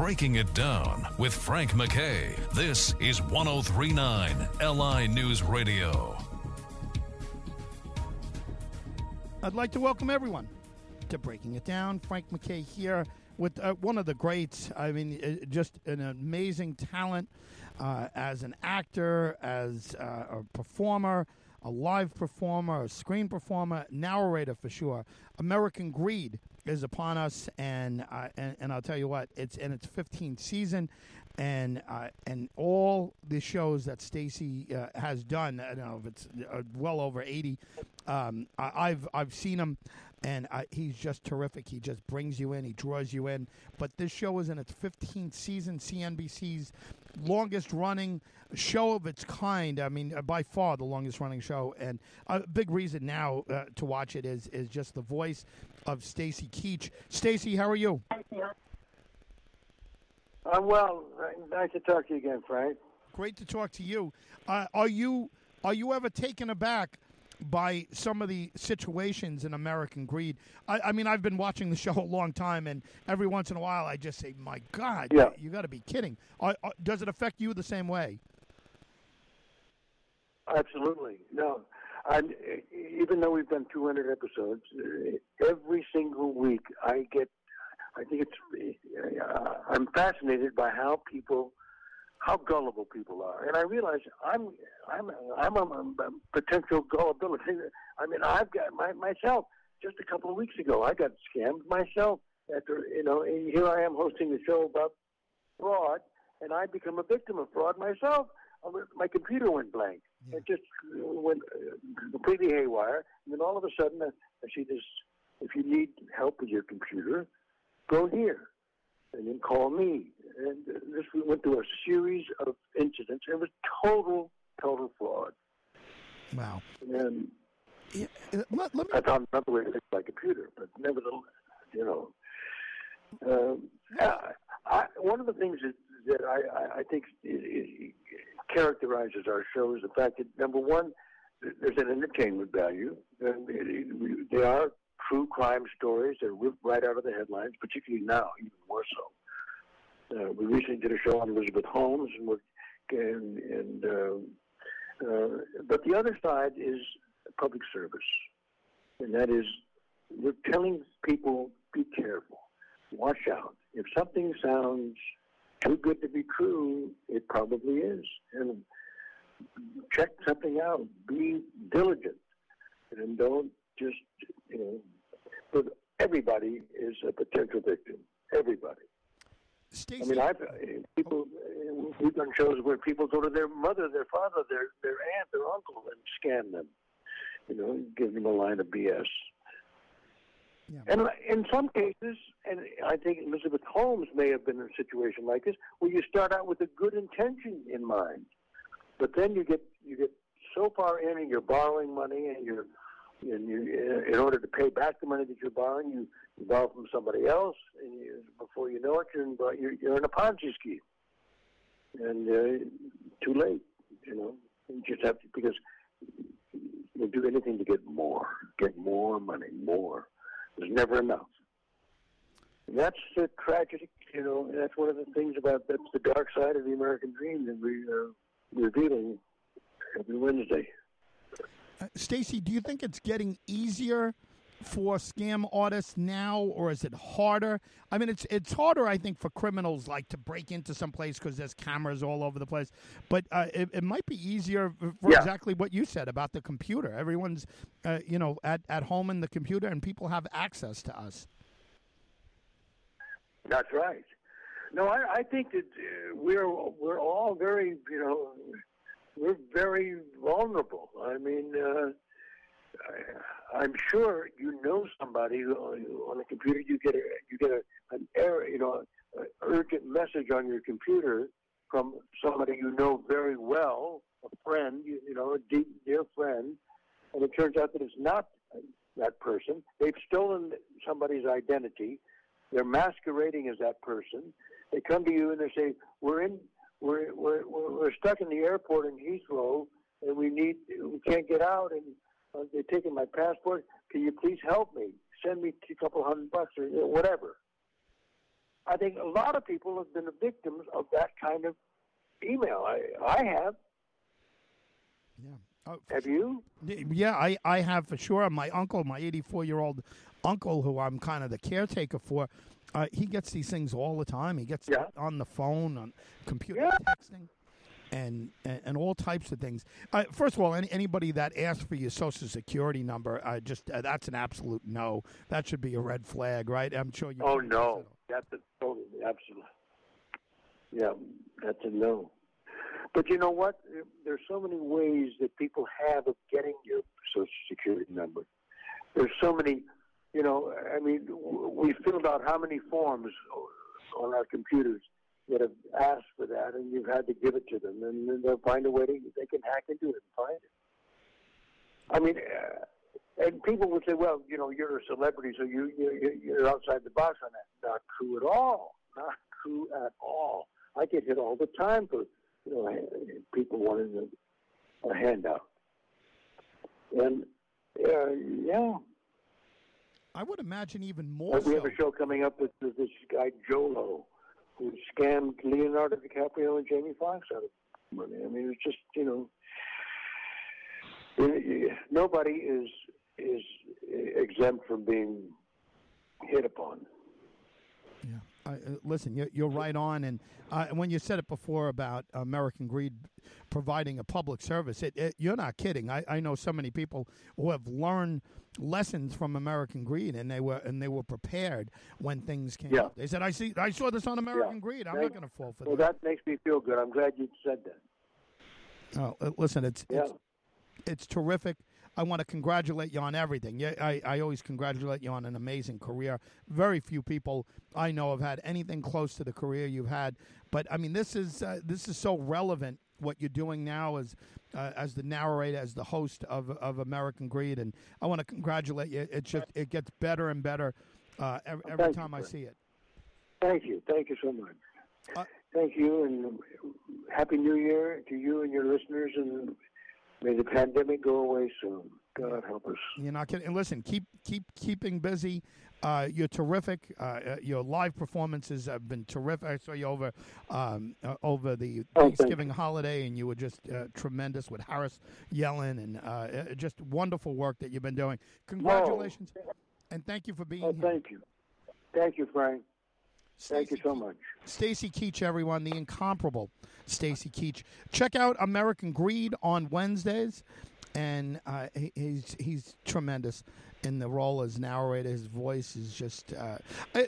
Breaking It Down with Frank McKay. This is 1039 LI News Radio. I'd like to welcome everyone to Breaking It Down. Frank McKay here with uh, one of the greats. I mean, uh, just an amazing talent uh, as an actor, as uh, a performer, a live performer, a screen performer, narrator for sure. American Greed is upon us, and uh, and, and I'll tell you what, it's in its 15th season, and uh, and all the shows that Stacy uh, has done, I don't know if it's uh, well over 80. Um, I, I've I've seen him, and uh, he's just terrific. He just brings you in, he draws you in. But this show is in its 15th season, CNBC's longest running show of its kind. I mean, uh, by far the longest running show, and a big reason now uh, to watch it is is just the voice of Stacy Keach. Stacy, how are you? I'm well. Nice to talk to you again, Frank. Great to talk to you. Uh, are you are you ever taken aback by some of the situations in American Greed? I, I mean, I've been watching the show a long time, and every once in a while, I just say, "My God, Yeah. you, got to be kidding!" Are, are- does it affect you the same way? Absolutely. No. I'm, even though we've done 200 episodes, uh, every single week I get, I think it's, uh, I'm fascinated by how people, how gullible people are. And I realize I'm, I'm, I'm a, a potential gullibility. I mean, I've got my, myself, just a couple of weeks ago, I got scammed myself after, you know, and here I am hosting a show about fraud, and I become a victim of fraud myself. Uh, my computer went blank. It just uh, went uh, completely haywire. And then all of a sudden, uh, I see this. If you need help with your computer, go here, and then call me. And this we went through a series of incidents. It was total, total fraud. Wow. And Yeah, let, let me I found another way to fix my computer, but nevertheless, you know. Um, I, I, one of the things that, that I, I, I think i i characterizes our show is the fact that, number one, there's an entertainment value. And it- it- They are true crime stories. They're ripped right out of the headlines, particularly now, even more so. Uh, we recently did a show on Elizabeth Holmes, and, we're, and, and uh, uh, but the other side is public service, and that is we're telling people be careful, watch out. If something sounds too good to be true, it probably is, and check something out. Be diligent, and don't just you know. But everybody is a potential victim. Stacy. I mean, I've uh, people. uh, We've done shows where people go to their mother, their father, their their aunt, their uncle, and scam them. You know, give them a line of BS. Yeah. And in some cases, and I think Elizabeth Holmes may have been in a situation like this, where you start out with a good intention in mind, but then you get you get so far in, and you're borrowing money, and you're and you, in order to pay back the money that you're borrowing, you, you borrow from somebody else, and you, before you know it, you're in, you're, you're in a Ponzi scheme, and uh, too late. You know, you just have to because you'll do anything to get more, get more money, more. There's never enough. And that's the tragedy, you know. That's one of the things about that's the dark side of the American dream that we are revealing every Wednesday. Stacy, do you think it's getting easier for scam artists now, or is it harder? I mean, it's it's harder, I think, for criminals like to break into some place because there's cameras all over the place. But uh, it, it might be easier for Yeah. exactly what you said about the computer. Everyone's, uh, you know, at at home in the computer, and people have access to us. That's right. No, I, I think that uh, we're we're all very, you know, we're very vulnerable. I mean, uh, I, I'm sure you know somebody on a computer. You get a you get a, an error, you know, an urgent message on your computer from somebody you know very well, a friend, you, you know, a deep dear friend, and it turns out that it's not that person. They've stolen somebody's identity. They're masquerading as that person. They come to you and they say, "We're in, we're we're we're stuck in the airport in Heathrow, and we need, we can't get out, and uh, they're taking my passport. Can you please help me? Send me a couple hundred bucks or whatever." I think a lot of people have been the victims of that kind of email. I, I have. Yeah. Oh, Have you? Yeah, I, I have for sure. My uncle, my 84 year old uncle, who I'm kind of the caretaker for, uh, he gets these things all the time. He gets Yeah. on the phone, on computer Yeah. texting, and, and and all types of things. Uh, first of all, any, anybody that asks for your social security number, uh, just uh, that's an absolute no. That should be a red flag, right? I'm sure you. Oh no, that's a totally absolute. Yeah, that's a no. But you know what? There's so many ways that people have of getting your social security number. There's so many, you know. I mean, we filled out how many forms on our computers that have asked for that, and you've had to give it to them, and then they'll find a way to they can hack into it and find it. I mean, uh, and people would say, "Well, you know, you're a celebrity, so you you you're outside the box on that." Not true at all. Not true at all. I get hit all the time for you know people wanting a, a handout, and uh, yeah, I would imagine even more. we have a show coming up with this guy Jho Low, who scammed Leonardo DiCaprio and Jamie Foxx out of money. I mean, it's just you know, eh, nobody is is exempt from being hit upon. Uh, listen, you're, you're right on, and uh, when you said it before about American Greed providing a public service, it, it, you're not kidding. I, I know so many people who have learned lessons from American Greed, and they were and they were prepared when things came Yeah. up. They said, "I see, I saw this on American Yeah. Greed. I'm Right. not going to fall for Well, that." that makes me feel good. I'm glad you said that. Oh, uh, listen, it's Yeah. it's it's terrific. I want to congratulate you on everything. Yeah, I, I always congratulate you on an amazing career. Very few people I know have had anything close to the career you've had. But I mean, this is uh, this is so relevant. What you're doing now as uh, as the narrator, as the host of of American Greed, and I want to congratulate you. It just it gets better and better uh, every, every Thank you, time I see it. Thank you. Thank you so much. Uh, Thank you, and happy New Year to you and your listeners, and may the pandemic go away soon. God help us. You're not kidding. And listen, keep keep keeping busy. Uh, you're terrific. Uh, uh, your live performances have been terrific. I saw you over um, uh, over the Oh, Thanksgiving holiday, and you were just uh, tremendous with Harris Yulin, and uh, just wonderful work that you've been doing. Congratulations, and thank you for being Oh, here. thank you. Thank you, Frank. Thank you so much. Stacy Keach, everyone, the incomparable Stacy Keach. Check out American Greed on Wednesdays, and uh, he's he's tremendous in the role as narrator. His voice is just, uh,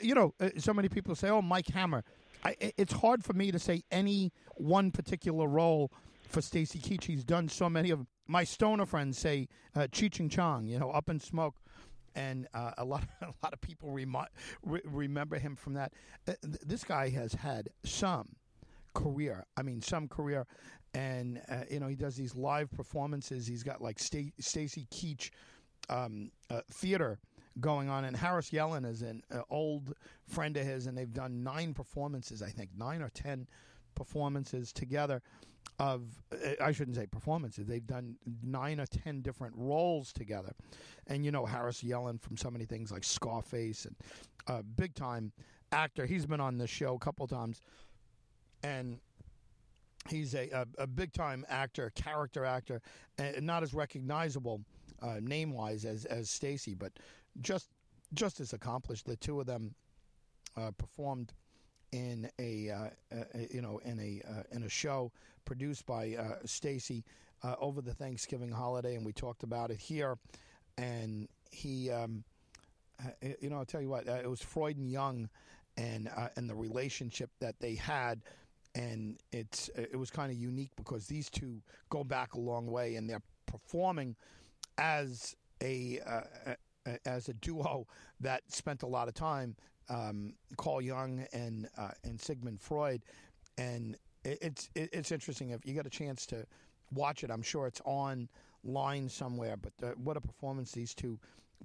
you know, uh, so many people say, "Oh, Mike Hammer." I- it's hard for me to say any one particular role for Stacy Keach. He's done so many of them. My stoner friends say uh, Cheech and Chong, you know, Up in Smoke and uh, a lot a lot of people remi- re- remember him from that. Uh, th- this guy has had some career. I mean, some career, and uh, you know he does these live performances. He's got like Sta- Stacy Keach um, uh, theater going on, and Harris Yulin is an uh, old friend of his, and they've done nine performances, I think, nine or ten performances together of uh, I shouldn't say performances. They've done nine or ten different roles together, and you know Harris Yulin from so many things like Scarface and uh, big time actor. He's been on this show a couple times, and he's a a, a big time actor, character actor, and not as recognizable uh, name wise as as Stacy, but just just as accomplished. The two of them uh, performed in a, uh, uh, you know in a uh, in a show produced by uh, Stacy uh, over the Thanksgiving holiday, and we talked about it here. And he, um, uh, you know, I'll tell you what, uh, it was Freud and Jung, and uh, and the relationship that they had. And it's it was kind of unique because these two go back a long way, and they're performing as a uh, uh, as a duo that spent a lot of time um, Carl Jung and uh, and Sigmund Freud, and it, it's it, it's interesting if you get a chance to watch it. I'm sure it's online somewhere. But uh, what a performance these two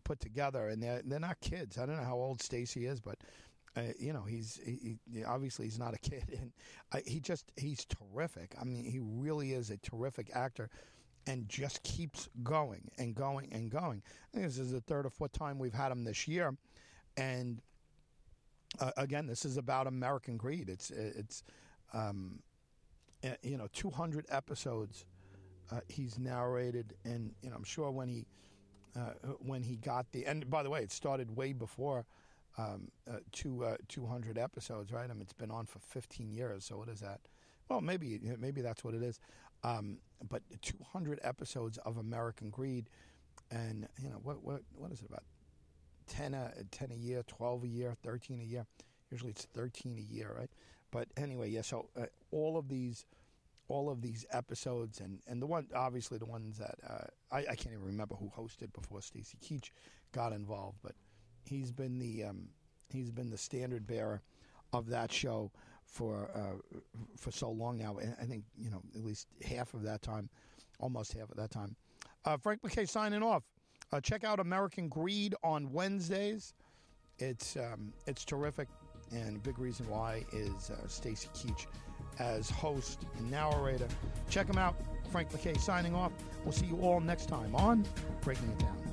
put together, and they're they're not kids. I don't know how old Stacy is, but. Uh, you know he's he, he, obviously he's not a kid, and uh, he just he's terrific. I mean, he really is a terrific actor, and just keeps going and going and going. I think this is the third or fourth time we've had him this year, and uh, again, this is about American greed. It's it's um, eh, you know 200 episodes uh, he's narrated, and you know I'm sure when he uh, when he got the and by the way, it started way before um, uh, two, uh, 200 episodes, right? I mean, it's been on for 15 years. So what is that? Well, maybe maybe that's what it is. Um, but 200 episodes of American Greed, and you know what what what is it about 10 a 10 a year, 12 a year, 13 a year. Usually it's 13 a year, right? But anyway, yeah. So uh, all of these all of these episodes and, and the one obviously the ones that uh, I, I, can't even remember who hosted before Stacy Keach got involved, but he's been the um, he's been the standard bearer of that show for uh, for so long now. I think you know at least half of that time, almost half of that time. Uh, Frank McKay signing off. Uh, check out American Greed on Wednesdays. It's um, it's terrific, and big reason why is uh, Stacy Keach as host and narrator. Check him out. Frank McKay signing off. We'll see you all next time on Breaking It Down.